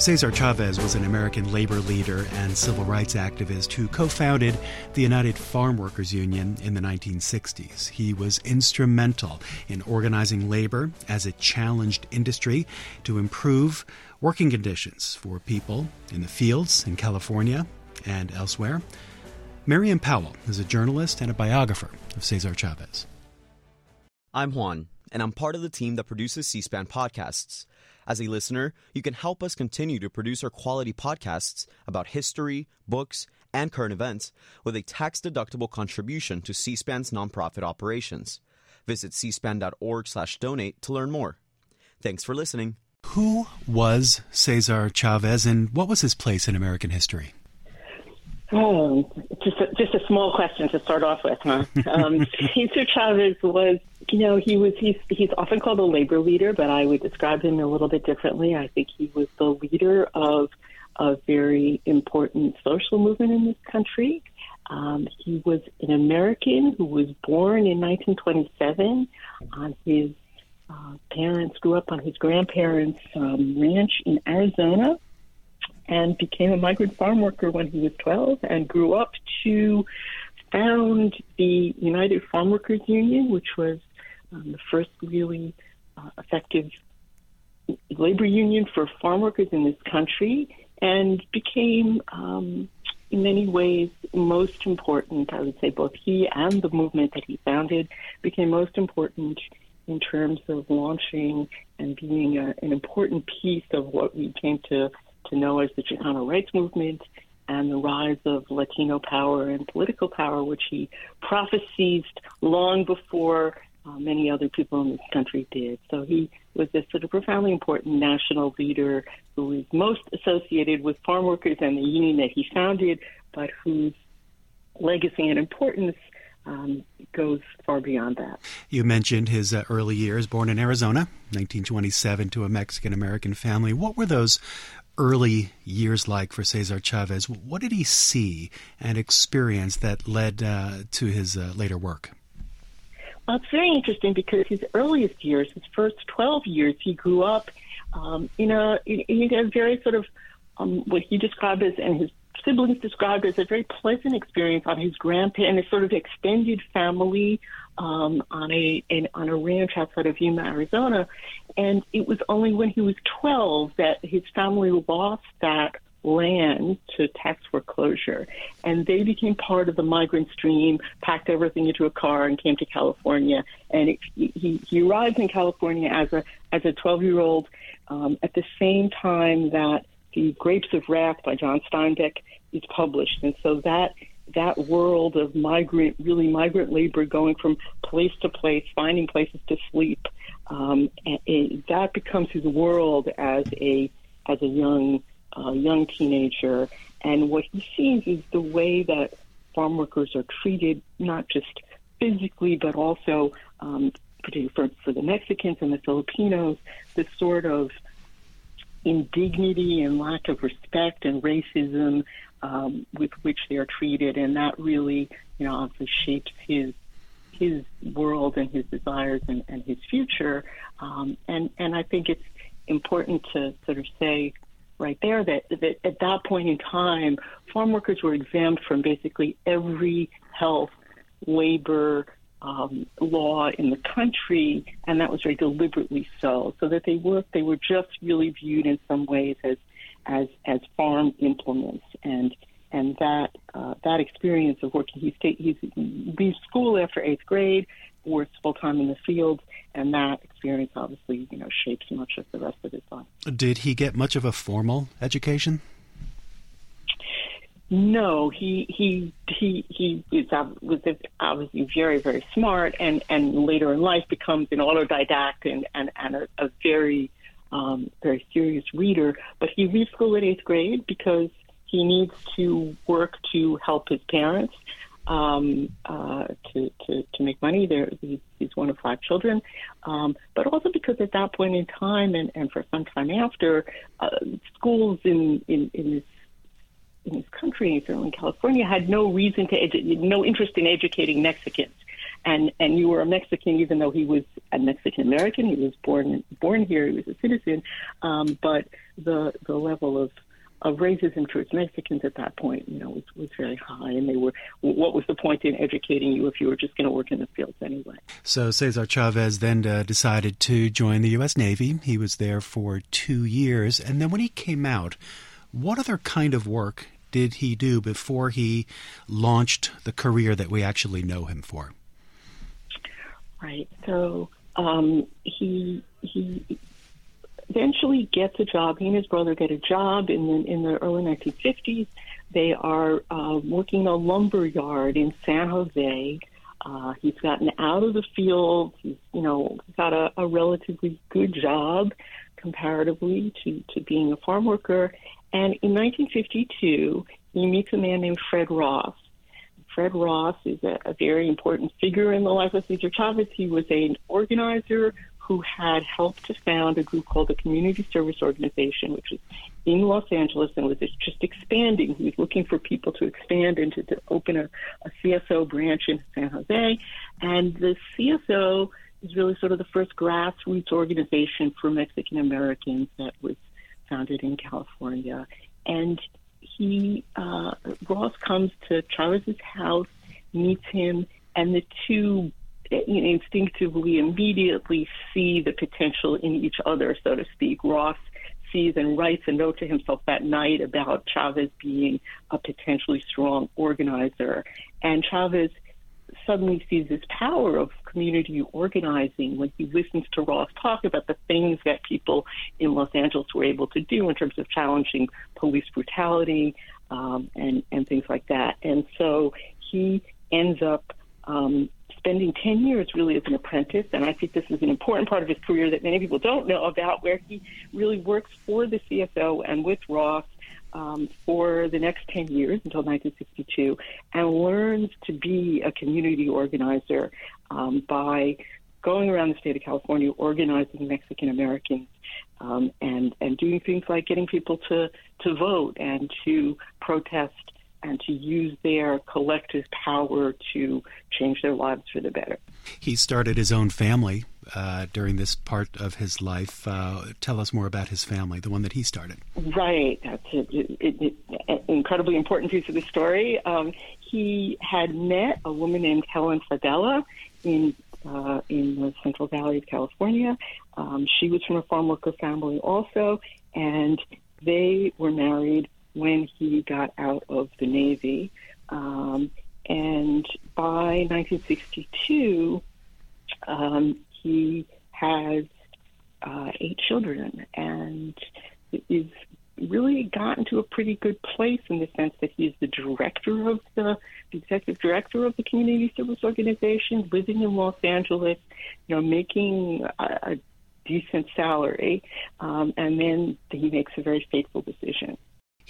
Cesar Chavez was an American labor leader and civil rights activist who co founded the United Farm Workers Union in the 1960s. He was instrumental in organizing labor as it challenged industry to improve working conditions for people in the fields in California and elsewhere. Miriam Pawel is a journalist and a biographer of Cesar Chavez. I'm Juan, and I'm part of the team that produces C SPAN podcasts. As a listener, you can help us continue to produce our quality podcasts about history, books, and current events with a tax-deductible contribution to C-SPAN's nonprofit operations. Visit cspan.org slash donate to learn more. Thanks for listening. Who was Cesar Chavez and what was his place in American history? Oh, just a, just a small question to start off with, huh? Um, Cesar Chavez was, you know, he was he's he's often called a labor leader, but I would describe him a little bit differently. I think he was the leader of a very important social movement in this country. Um, he was an American who was born in 1927 on his uh, parents grew up on his grandparents' um, ranch in Arizona and became a migrant farm worker when he was 12 and grew up to found the United Farm Workers Union, which was um, the first really uh, effective labor union for farm workers in this country, and became, um, in many ways, most important. I would say both he and the movement that he founded became most important in terms of launching and being a, an important piece of what we came to to know as the Chicano rights movement and the rise of Latino power and political power, which he prophesied long before uh, many other people in this country did. So he was this sort of profoundly important national leader who is most associated with farm workers and the union that he founded, but whose legacy and importance um, goes far beyond that. You mentioned his uh, early years, born in Arizona, 1927, to a Mexican American family. What were those early years like for Cesar Chavez? What did he see and experience that led uh, to his uh, later work? Well, it's very interesting because his earliest years, his first 12 years, he grew up um, in a in, a very sort of um, what he described as and his siblings described as a very pleasant experience on his grandparents and a sort of extended family um, on a in, on a ranch outside of Yuma, Arizona. And it was only when he was 12 that his family lost that land to tax foreclosure. And they became part of the migrant stream, packed everything into a car, and came to California. And it, he, he arrived in California as a as a 12 year old um, at the same time that the Grapes of Wrath by John Steinbeck is published. And so that that world of migrant, really migrant labor, going from place to place, finding places to sleep, um, and, and that becomes his world as a as a young uh, young teenager. And what he sees is the way that farm workers are treated, not just physically, but also, um, for, for the Mexicans and the Filipinos, the sort of indignity and lack of respect and racism um, with which they are treated, and that really, you know, obviously shapes his his world and his desires and, and his future. Um, and and I think it's important to sort of say right there that, that at that point in time, farm workers were exempt from basically every health, labor, um, law in the country, and that was very deliberately so. So that they were they were just really viewed in some ways as as as farm implements, and and that uh, that experience of working, he stayed he's leaves school after eighth grade, works full time in the field, and that experience obviously you know shapes much of the rest of his life. Did he get much of a formal education? No, he he he he was, was obviously very very smart, and and later in life becomes an autodidact and and, and a, a very um, very serious reader. But he leaves school at eighth grade because he needs to work to help his parents um, uh, to, to, to make money. There, he's, he's one of five children, um, but also because at that point in time and, and for some time after, uh, schools in, in, in this in this country, certainly in California, had no reason to edu- no interest in educating Mexicans. And and you were a Mexican, even though he was a Mexican American. He was born born here. He was a citizen, um, but the the level of of racism towards Mexicans at that point, you know, was, was very high, and they were. What was the point in educating you if you were just going to work in the fields anyway? So Cesar Chavez then uh, decided to join the U.S. Navy. He was there for two years, and then when he came out, what other kind of work did he do before he launched the career that we actually know him for? Right. So um, he he eventually gets a job. He and his brother get a job in the in the early 1950s. They are uh, working in a lumber yard in San Jose. Uh, he's gotten out of the field. He's you know got a, a relatively good job comparatively to to being a farm worker, and in 1952, he meets a man named Fred Ross. Fred Ross is a, a very important figure in the life of Cesar Chavez. He was an organizer who had helped to found a group called the Community Service Organization, which was in Los Angeles and was just expanding. He was looking for people to expand and to, to open a, a CSO branch in San Jose. And the CSO is really sort of the first grassroots organization for Mexican Americans that was founded in California. And he, uh, Ross comes to Chavez's house, meets him, and the two instinctively immediately see the potential in each other, so to speak. Ross sees and writes a note to himself that night about Chavez being a potentially strong organizer. And Chavez suddenly sees this power of community organizing when he listens to Ross talk about the things that people in Los Angeles were able to do in terms of challenging police brutality um, and and things like that. And so he ends up um, spending 10 years really as an apprentice. And I think this is an important part of his career that many people don't know about, where he really works for the CSO and with Ross um, for the next 10 years until 1962 and learns to be a community organizer um, by going around the state of California organizing Mexican Americans um, and, and doing things like getting people to, to vote and to protest and to use their collective power to change their lives for the better. He started his own family uh, during this part of his life. Uh, tell us more about his family, the one that he started. Right, that's an incredibly important piece of the story. Um, he had met a woman named Helen Fabela in uh, in the Central Valley of California. Um, she was from a farm worker family also, and they were married when he got out of the Navy. Um, and by 1962, um, he has uh, eight children and is really gotten to a pretty good place in the sense that he's the director of the, the executive director of the community service organization, living in Los Angeles, you know, making a, a decent salary, um, and then he makes a very fateful decision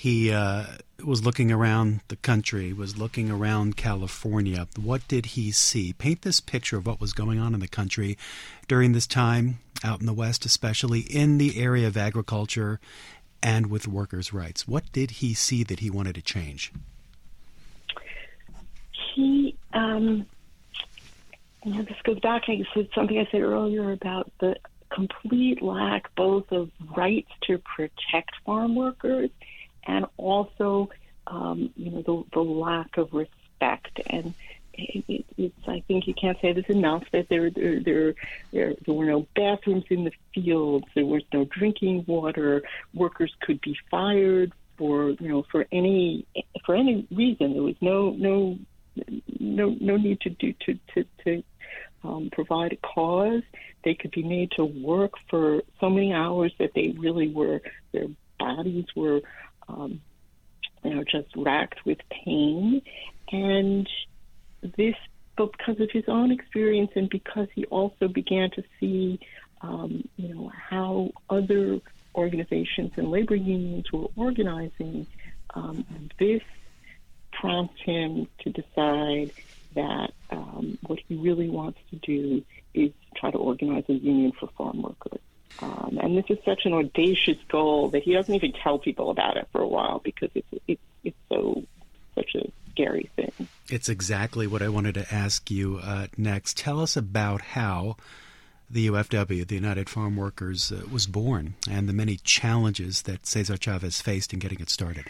he uh, was looking around the country, was looking around California. What did he see? Paint this picture of what was going on in the country during this time, out in the West, especially in the area of agriculture and with workers' rights. What did he see that he wanted to change? He, um, you know, this goes back to something I said earlier about the complete lack both of rights to protect farm workers and also, um, you know, the, the lack of respect. And it, it, it's, I think you can't say this enough that there, there, there, there, there were no bathrooms in the fields. There was no drinking water. Workers could be fired for, you know, for any, for any reason. There was no, no, no, no need to do to, to, to um, provide a cause. They could be made to work for so many hours that they really were, their bodies were um, you know, just racked with pain. And this, because of his own experience and because he also began to see, um, you know, how other organizations and labor unions were organizing, um, this prompts him to decide that um, what he really wants to do is try to organize a union for farm workers. Um, and this is such an audacious goal that he doesn't even tell people about it for a while because it's it's, it's so such a scary thing. It's exactly what I wanted to ask you uh, next. Tell us about how the UFW, the United Farm Workers, uh, was born and the many challenges that Cesar Chavez faced in getting it started.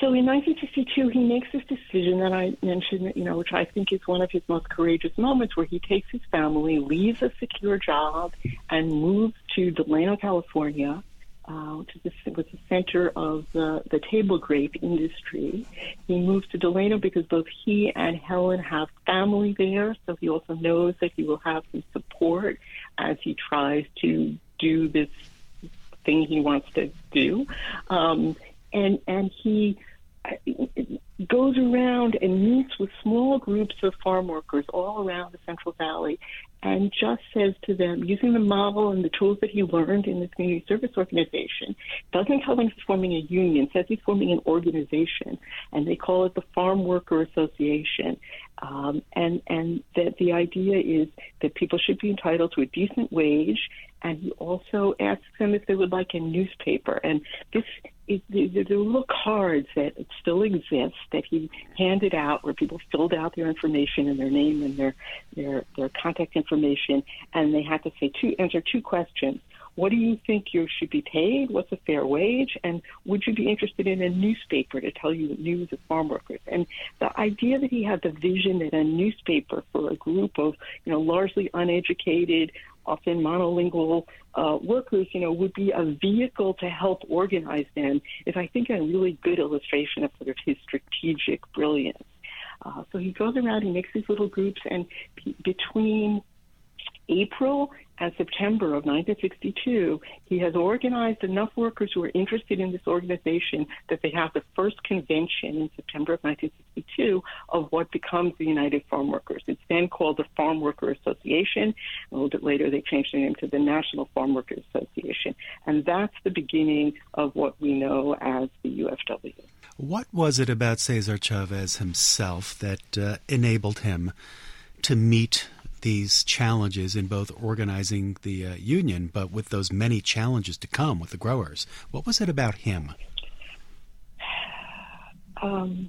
So in 1962, he makes this decision that I mentioned, you know, which I think is one of his most courageous moments, where he takes his family, leaves a secure job, and moves to Delano, California, uh, which is the, was the center of the, the table grape industry. He moves to Delano because both he and Helen have family there, so he also knows that he will have some support as he tries to do this thing he wants to do. Um, and and he goes around and meets with small groups of farm workers all around the Central Valley and just says to them, using the model and the tools that he learned in the community service organization, doesn't tell them he's forming a union, says he's forming an organization, and they call it the Farm Worker Association. Um, and and that the idea is that people should be entitled to a decent wage and he also asks them if they would like a newspaper. And this is the, the, little cards that still exist that he handed out, where people filled out their information and their name and their their their contact information, and they had to say two answer two questions. What do you think you should be paid? What's a fair wage? And would you be interested in a newspaper to tell you the news of farm workers? And the idea that he had the vision that a newspaper for a group of, you know, largely uneducated, often monolingual uh, workers, you know, would be a vehicle to help organize them is, I think, a really good illustration of sort of his strategic brilliance. Uh, so he goes around, he makes these little groups, and between April and September of 1962, he has organized enough workers who are interested in this organization that they have the first convention in September of 1962 of what becomes the United Farm Workers. It's then called the Farm Worker Association. A little bit later, they changed the name to the National Farm Workers Association. And that's the beginning of what we know as the UFW. What was it about Cesar Chavez himself that uh, enabled him to meet these challenges in both organizing the uh, union, but with those many challenges to come with the growers. What was it about him? Um,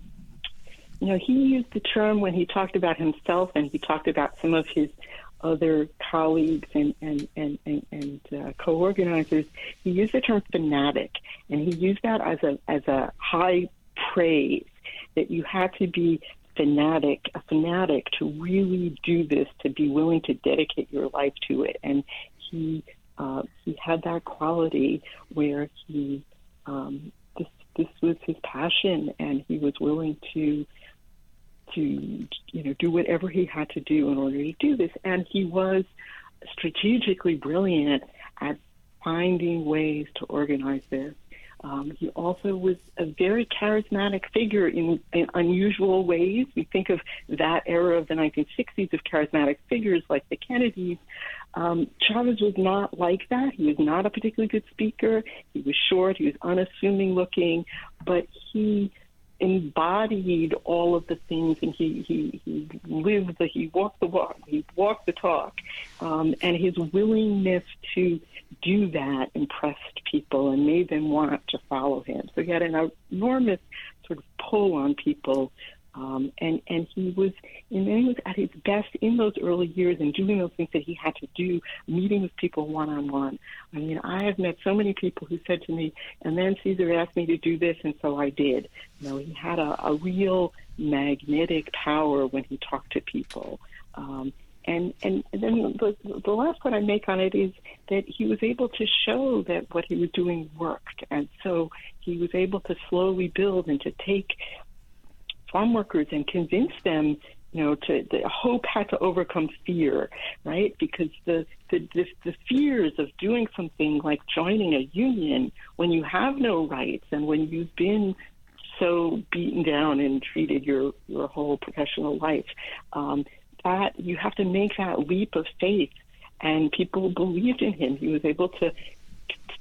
you know, he used the term when he talked about himself, and he talked about some of his other colleagues and and and and, and uh, co-organizers. He used the term fanatic, and he used that as a as a high praise that you had to be fanatic, a fanatic to really do this, to be willing to dedicate your life to it. And he uh, he had that quality where he um, this this was his passion, and he was willing to to you know do whatever he had to do in order to do this. And he was strategically brilliant at finding ways to organize this um, he also was a very charismatic figure in, in, unusual ways. We think of that era of the 1960s of charismatic figures like the Kennedys. Um, Chavez was not like that. He was not a particularly good speaker. He was short. He was unassuming looking, but he embodied all of the things and he, he, he lived the, he walked the walk, he walked the talk. Um, and his willingness to do that impressed people and made them want to follow him. So he had an enormous sort of pull on people. Um, and, and he was in many ways at his best in those early years and doing those things that he had to do, meeting with people one on one. I mean, I have met so many people who said to me, and then Cesar asked me to do this, and so I did. You know, he had a, a real magnetic power when he talked to people. Um, and and then the, the last point I make on it is that he was able to show that what he was doing worked, and so he was able to slowly build and to take farm workers and convince them you know to the hope had to overcome fear right because the, the the the fears of doing something like joining a union when you have no rights and when you've been so beaten down and treated your your whole professional life um, that you have to make that leap of faith. And people believed in him. He was able to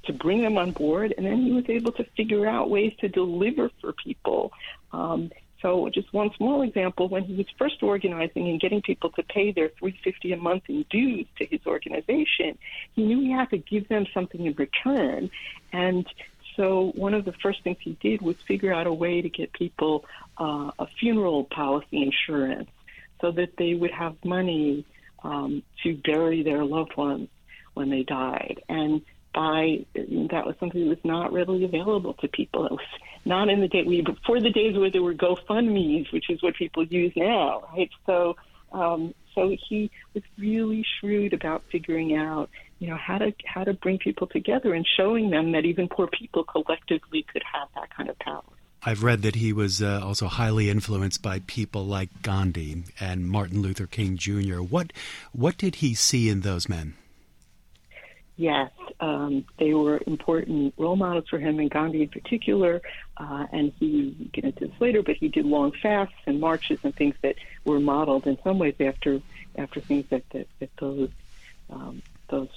to bring them on board, and then he was able to figure out ways to deliver for people. Um, so, just one small example: when he was first organizing and getting people to pay their three fifty a month in dues to his organization, he knew he had to give them something in return, and so one of the first things he did was figure out a way to get people uh, a funeral policy insurance so that they would have money um, to bury their loved ones when they died. And by that was something that was not readily available to people. It was not in the day we before the days where there were GoFundmes, which is what people use now, right? So, um, so he was really shrewd about figuring out, you know, how to how to bring people together and showing them that even poor people collectively could have that kind of power. I've read that he was uh, also highly influenced by people like Gandhi and Martin Luther King Jr. What what did he see in those men? Yes, um, they were important role models for him, and Gandhi in particular. Uh, and he get into this later, but he did long fasts and marches and things that were modeled in some ways after after things that that, that those um, those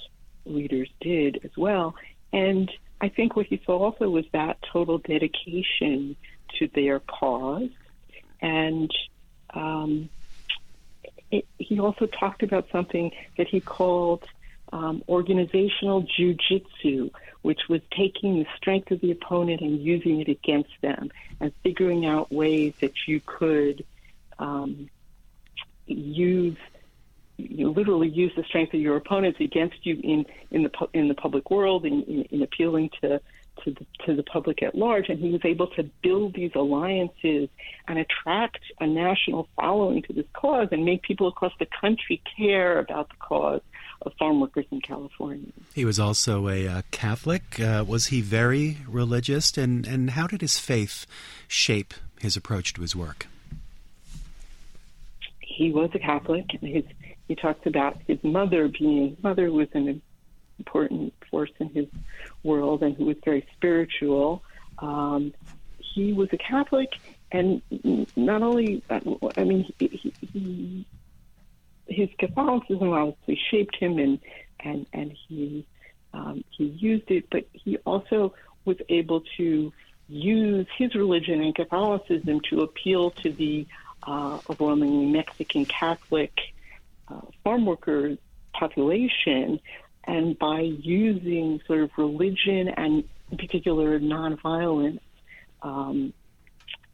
leaders did as well. And I think what he saw also was that total dedication to their cause, and um, it, he also talked about something that he called um, organizational jujitsu, which was taking the strength of the opponent and using it against them, and figuring out ways that you could um, use you literally use the strength of your opponents against you in in the in the public world in, in, in appealing to to the, to the public at large, and he was able to build these alliances and attract a national following to this cause and make people across the country care about the cause of farm workers in California. He was also a uh, Catholic. Uh, was he very religious, and and how did his faith shape his approach to his work? He was a Catholic, and his he talks about his mother being mother was an important force in his world and who was very spiritual. Um, he was a Catholic, and not only I mean he, he, he, his Catholicism obviously shaped him, and and and he um, he used it, but he also was able to use his religion and Catholicism to appeal to the uh, overwhelmingly Mexican Catholic uh, farm worker population, and by using sort of religion and in particular nonviolence um,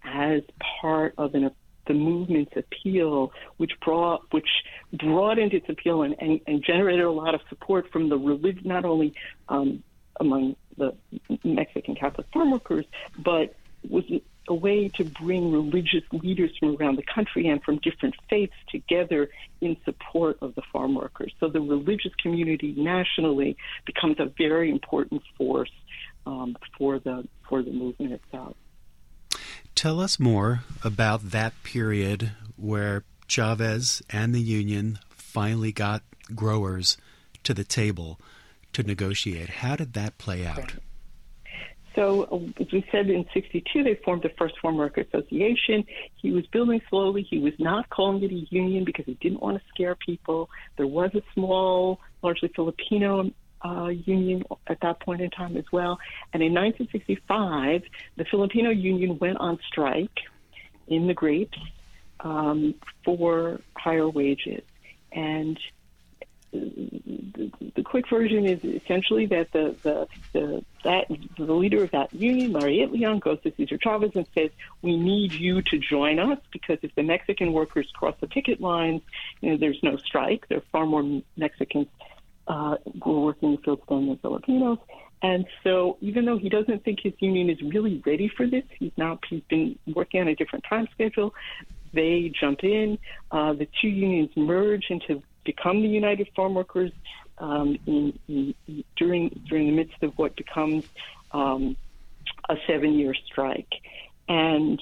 as part of an, the movement's appeal, which brought which broadened its appeal and, and, and generated a lot of support from the religion, not only um, among the Mexican Catholic farm workers, but was a way to bring religious leaders from around the country and from different faiths together in support of the farm workers. So the religious community nationally becomes a very important force um, for the for the movement itself. Tell us more about that period where Chavez and the union finally got growers to the table to negotiate. How did that play out? So, as we said in 62, they formed the first Farm Worker Association. He was building slowly. He was not calling it a union because he didn't want to scare people. There was a small, largely Filipino uh, union at that point in time as well. And in 1965, the Filipino union went on strike in the grapes um, for higher wages. And the, the, quick version is essentially that the, the, the, that, the leader of that union, Larry Itliong, goes to Cesar Chavez and says, we need you to join us because if the Mexican workers cross the picket lines, you know, there's no strike. There are far more Mexicans uh, who are working in the fields than the Filipinos. And so, even though he doesn't think his union is really ready for this, he's now he's been working on a different time schedule. They jump in. Uh, the two unions merge into become the United Farm Workers um, in, in, during during the midst of what becomes um, a seven-year strike, and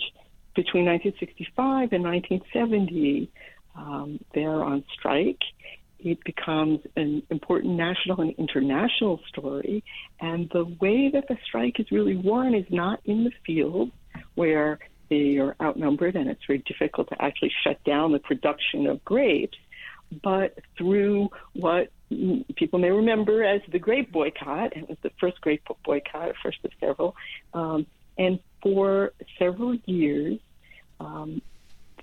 between 1965 and 1970, um, they're on strike. It becomes an important national and international story, and the way that the strike is really won is not in the field where they are outnumbered and it's very difficult to actually shut down the production of grapes but through what people may remember as the grape boycott. It was the first grape boycott, first of several. Um, and for several years, um,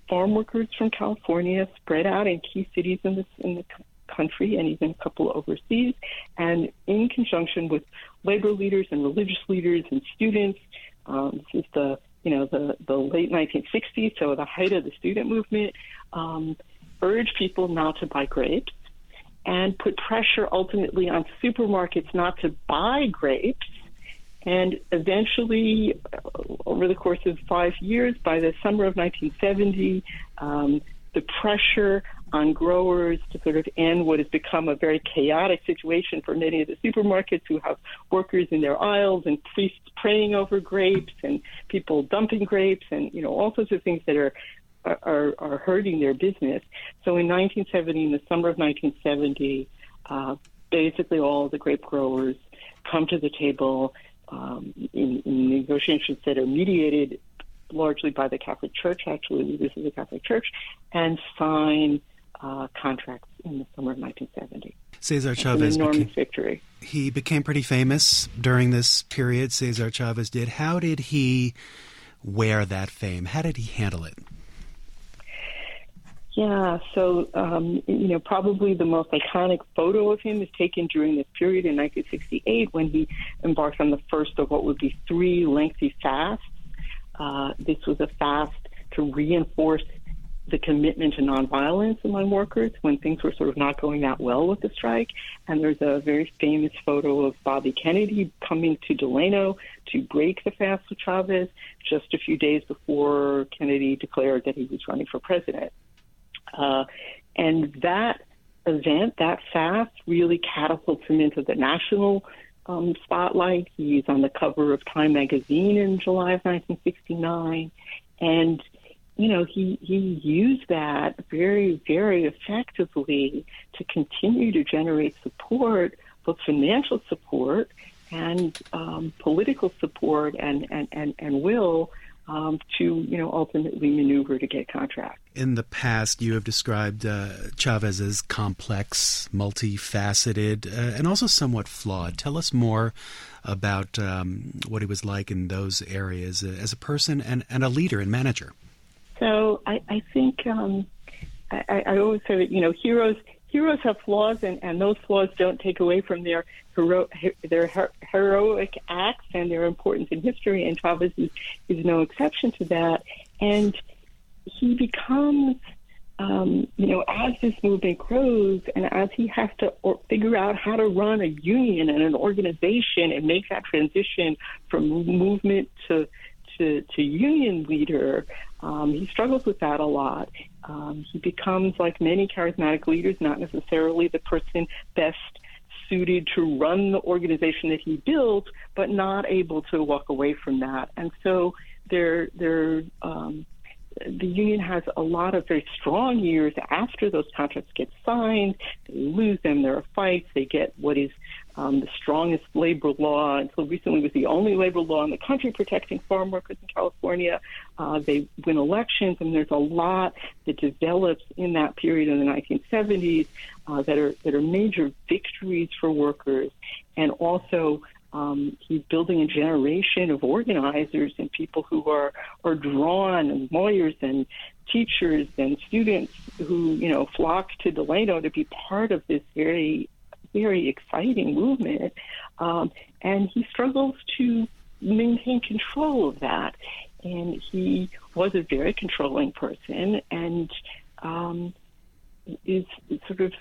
farm workers from California spread out in key cities in the, in the country and even a couple overseas. And in conjunction with labor leaders and religious leaders and students, um, this is the you know the the late 1960s, so the height of the student movement, um, urged people not to buy grapes and put pressure ultimately on supermarkets not to buy grapes. And eventually, uh, over the course of five years, by the summer of 1970, um, the pressure on growers to sort of end what has become a very chaotic situation for many of the supermarkets who have workers in their aisles and priests praying over grapes and people dumping grapes and you know all sorts of things that are are, are hurting their business. So in 1970, in the summer of 1970, uh, basically all the grape growers come to the table um, in, in negotiations that are mediated largely by the Catholic Church, actually, this is the Catholic Church, and sign uh, contracts in the summer of 1970. Cesar Chavez an enormous became, victory. He became pretty famous during this period. Cesar Chavez did. How did he wear that fame? How did he handle it? Yeah, so um, you know, probably the most iconic photo of him is taken during this period in 1968 when he embarked on the first of what would be three lengthy fasts. Uh, this was a fast to reinforce the commitment to nonviolence among workers when things were sort of not going that well with the strike. And there's a very famous photo of Bobby Kennedy coming to Delano to break the fast with Chavez just a few days before Kennedy declared that he was running for president. Uh, and that event, that fast, really catapults him into the national um, spotlight. He's on the cover of Time magazine in July of 1969. And, you know, he, he used that very, very effectively to continue to generate support, both financial support and um, political support and, and, and, and will um, to you know ultimately maneuver to get contracts. In the past, you have described uh, Chavez as complex, multifaceted, uh, and also somewhat flawed. Tell us more about um, what he was like in those areas uh, as a person and, and a leader and manager. So I, I think um, I, I always say that you know heroes heroes have flaws, and, and those flaws don't take away from their hero, their her, heroic acts and their importance in history. And Chavez is, is no exception to that. And he becomes, um, you know, as this movement grows, and as he has to or, figure out how to run a union and an organization and make that transition from movement to to, to union leader, um, he struggles with that a lot. Um, he becomes, like many charismatic leaders, not necessarily the person best suited to run the organization that he built, but not able to walk away from that. And so they're, they're, um, the union has a lot of very strong years after those contracts get signed. They lose them. There are fights. They get what is um, the strongest labor law until recently was the only labor law in the country protecting farm workers in California. Uh, they win elections, and there's a lot that develops in that period in the 1970s uh, that are that are major victories for workers, and also um, he's building a generation of organizers and people who are are drawn, and lawyers and teachers and students who you know flock to Delano to be part of this very very exciting movement, um, and he struggles to maintain control of that. And he was a very controlling person, and um, is sort of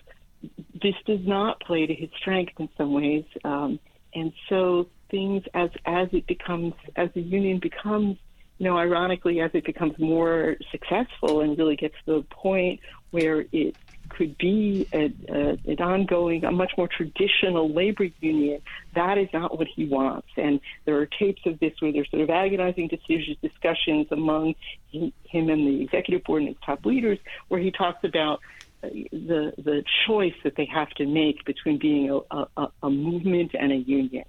this does not play to his strength in some ways. Um, and so things as as it becomes as the union becomes you know ironically as it becomes more successful and really gets to the point where it could be a, a, an ongoing, a much more traditional labor union. That is not what he wants. And there are tapes of this where there's sort of agonizing decisions, discussions among him and the executive board and its top leaders, where he talks about uh, the the choice that they have to make between being a, a, a movement and a union,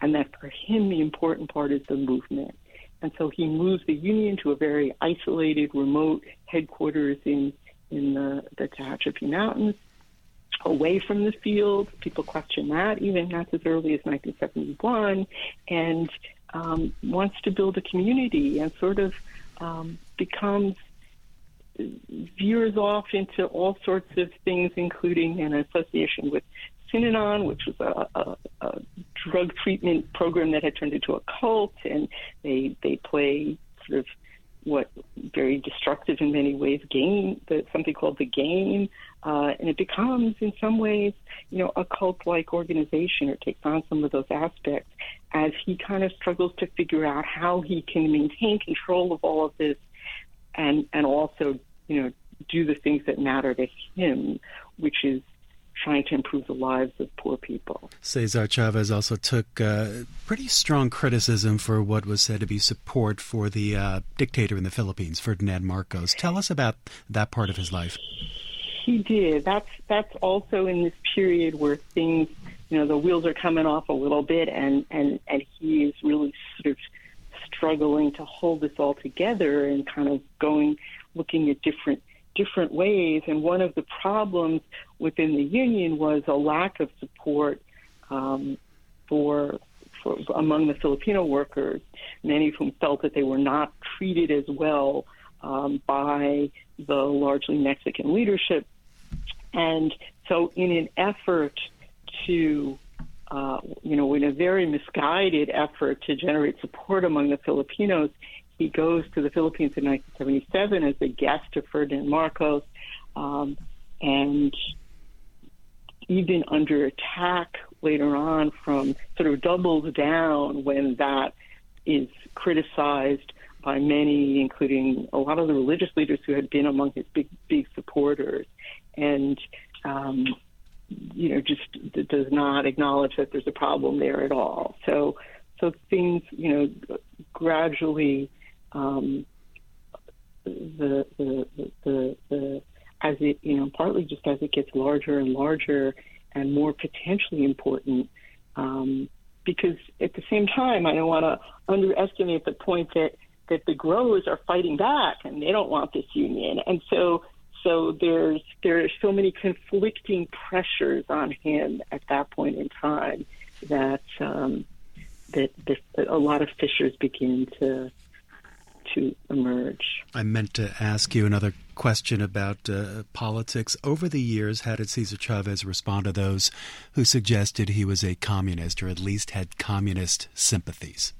and that for him the important part is the movement. And so he moves the union to a very isolated, remote headquarters in in the, the Tehachapi Mountains, away from the field. People question that, even not as early as 1971, and um, wants to build a community and sort of um, becomes veers off into all sorts of things, including an association with Synanon, which was a, a, a drug treatment program that had turned into a cult, and they they play sort of what very destructive in many ways game, the, something called the game, uh, and it becomes in some ways, you know, a cult-like organization or takes on some of those aspects as he kind of struggles to figure out how he can maintain control of all of this and and also, you know, do the things that matter to him, which is trying to improve the lives of poor people. Cesar Chavez also took uh, pretty strong criticism for what was said to be support for the uh, dictator in the Philippines, Ferdinand Marcos. Tell us about that part of his life. He did. That's that's also in this period where things, you know, the wheels are coming off a little bit, and and and he is really sort of struggling to hold this all together and kind of going looking at different different ways. And one of the problems within the union was a lack of support um, for, for among the Filipino workers, many of whom felt that they were not treated as well um, by the largely Mexican leadership. And so, in an effort to uh, you know, in a very misguided effort to generate support among the Filipinos, he goes to the Philippines in 1977 as a guest of Ferdinand Marcos, um, and even under attack later on from sort of doubles down when that is criticized by many, including a lot of the religious leaders who had been among his big, big supporters. And, um, you know, just does not acknowledge that there's a problem there at all. So, so things, you know, gradually um, the, the, the, the, as it, you know, partly just as it gets larger and larger and more potentially important. Um, because at the same time, I don't want to underestimate the point that, that the growers are fighting back and they don't want this union. And so, so there's, there are so many conflicting pressures on him at that point in time that, um, that, that a lot of fissures begin to, to emerge. I meant to ask you another question about uh, politics. Over the years, how did Cesar Chavez respond to those who suggested he was a communist or at least had communist sympathies?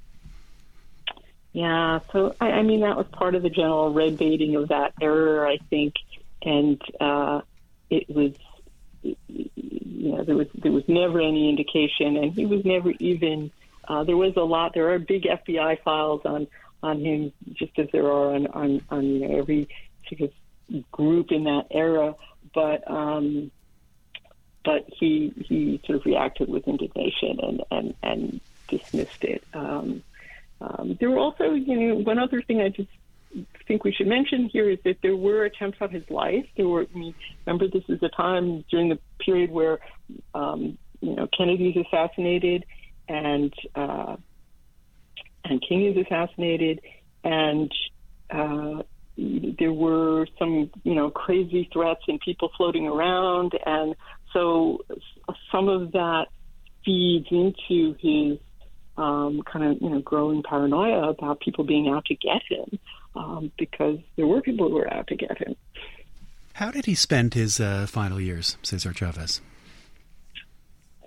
Yeah, so I, I mean that was part of the general red baiting of that era, I think, and uh, it was, you know, there was there was never any indication, and he was never even. Uh, there was a lot. There are big FBI files on on him, just as there are on on, on you know every sort of group in that era. But um, but he he sort of reacted with indignation and and and dismissed it. Um, um, there were also, you know, one other thing I just think we should mention here is that there were attempts on his life. There were, I mean, remember this is a time during the period where, um, you know, Kennedy's assassinated and uh, and King is assassinated, and uh, there were some, you know, crazy threats and people floating around, and so some of that feeds into his um, kind of, you know, growing paranoia about people being out to get him, um, because there were people who were out to get him. How did he spend his uh, final years, Cesar Chavez?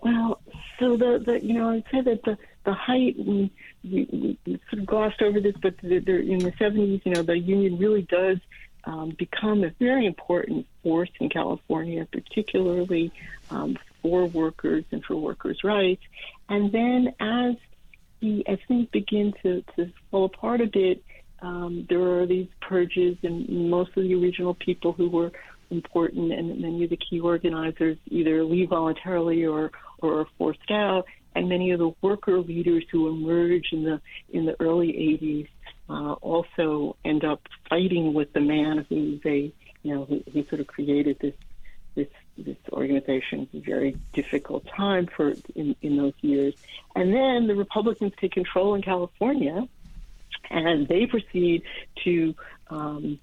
Well, so the, the you know, I'd say that the the height we, we, we sort of glossed over this, but the, the, in the 70s, you know, the union really does um, become a very important force in California, particularly um, for workers and for workers' rights. And then as the as things begin to, to fall apart a bit, um, there are these purges, and most of the original people who were important and many of the key organizers either leave voluntarily or or are forced out and many of the worker leaders who emerge in the in the early 80s uh, also end up fighting with the man who they you know who, who sort of created this this this organization. It's a very difficult time for in, in those years, and then the Republicans take control in California, and they proceed to um,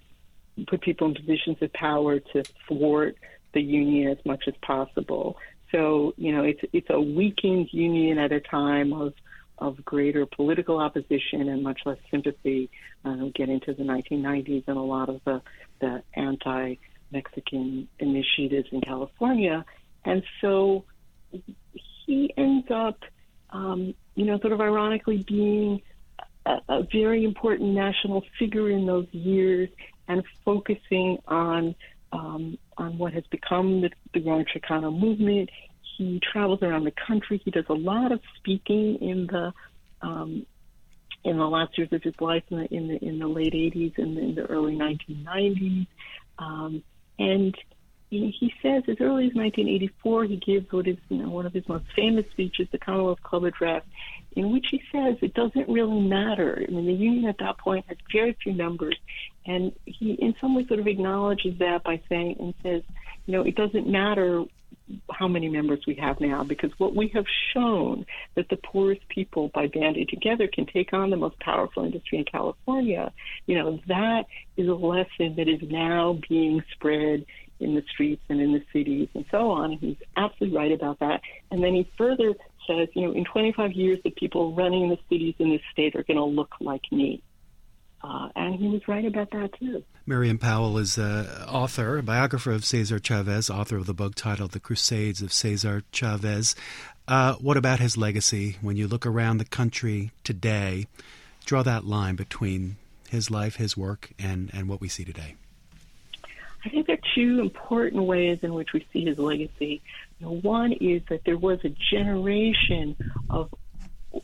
put people in positions of power to thwart the union as much as possible. So, you know, it's it's a weakened union at a time of of greater political opposition and much less sympathy. Uh, get into the 1990s and a lot of the, the anti-Mexican initiatives in California, and so he ends up, um, you know, sort of ironically being a, a very important national figure in those years and focusing on um, on what has become the, the growing Chicano movement. He travels around the country. He does a lot of speaking in the um, in the last years of his life, in the in the, in the late 80s and in the early 1990s. Um, and he says as early as 1984, he gives what is you know, one of his most famous speeches, the Commonwealth Club Address, in which he says it doesn't really matter. I mean, the union at that point had very few members, and he, in some way, sort of acknowledges that by saying and says, you know, it doesn't matter how many members we have now because what we have shown that the poorest people by banding together can take on the most powerful industry in California, you know, that is a lesson that is now being spread in the streets and in the cities and so on. And He's absolutely right about that. And then he further says, you know, in 25 years, the people running the cities in this state are going to look like me. Uh, and he was right about that too. Miriam Pawel is an author, a biographer of Cesar Chavez, author of the book titled The Crusades of Cesar Chavez. Uh, what about his legacy? When you look around the country today, draw that line between his life, his work, and, and what we see today. I think there are two important ways in which we see his legacy. You know, one is that there was a generation of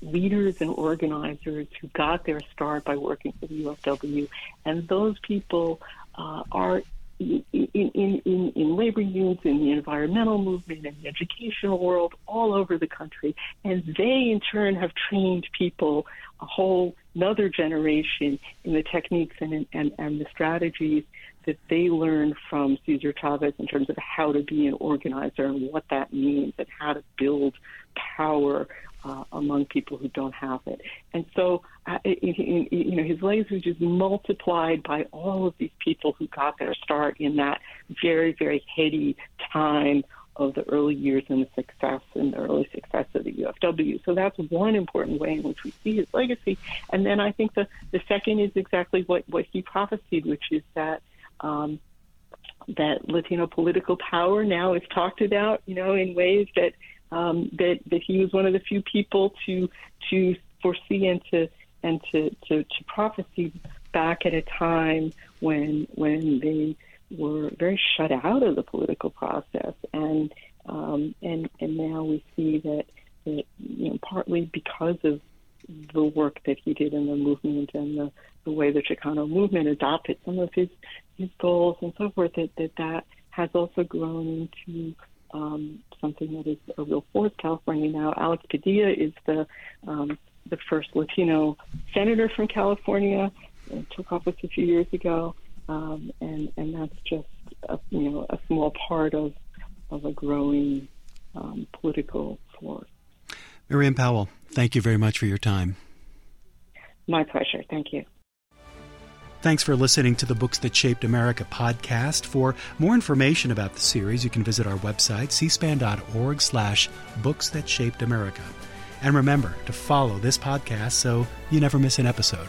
leaders and organizers who got their start by working for the UFW, and those people uh, are in, in, in, in labor unions, in the environmental movement, in the educational world, all over the country. And they, in turn, have trained people, a whole another generation, in the techniques and, and, and the strategies that they learned from Cesar Chavez in terms of how to be an organizer and what that means and how to build power uh, among people who don't have it. And so, uh, you know, his legacy is multiplied by all of these people who got their start in that very, very heady time of the early years and the success and the early success of the UFW. So that's one important way in which we see his legacy. And then I think the, the second is exactly what, what he prophesied, which is that um, that Latino political power now is talked about, you know, in ways that um, that that he was one of the few people to to foresee and to and to, to, to prophesy back at a time when when they were very shut out of the political process. And um, and and now we see that that you know partly because of the work that he did in the movement and the, the way the Chicano movement adopted some of his goals and so forth that that, that has also grown into um, something that is a real force. California now. Alex Padilla is the um, the first Latino senator from California. Uh, took office a few years ago, um, and and that's just a, you know a small part of of a growing um, political force. Miriam Pawel, thank you very much for your time. My pleasure. Thank you. Thanks for listening to the Books That Shaped America podcast. For more information about the series, you can visit our website, cspan.org slash books that shaped America. And remember to follow this podcast so you never miss an episode.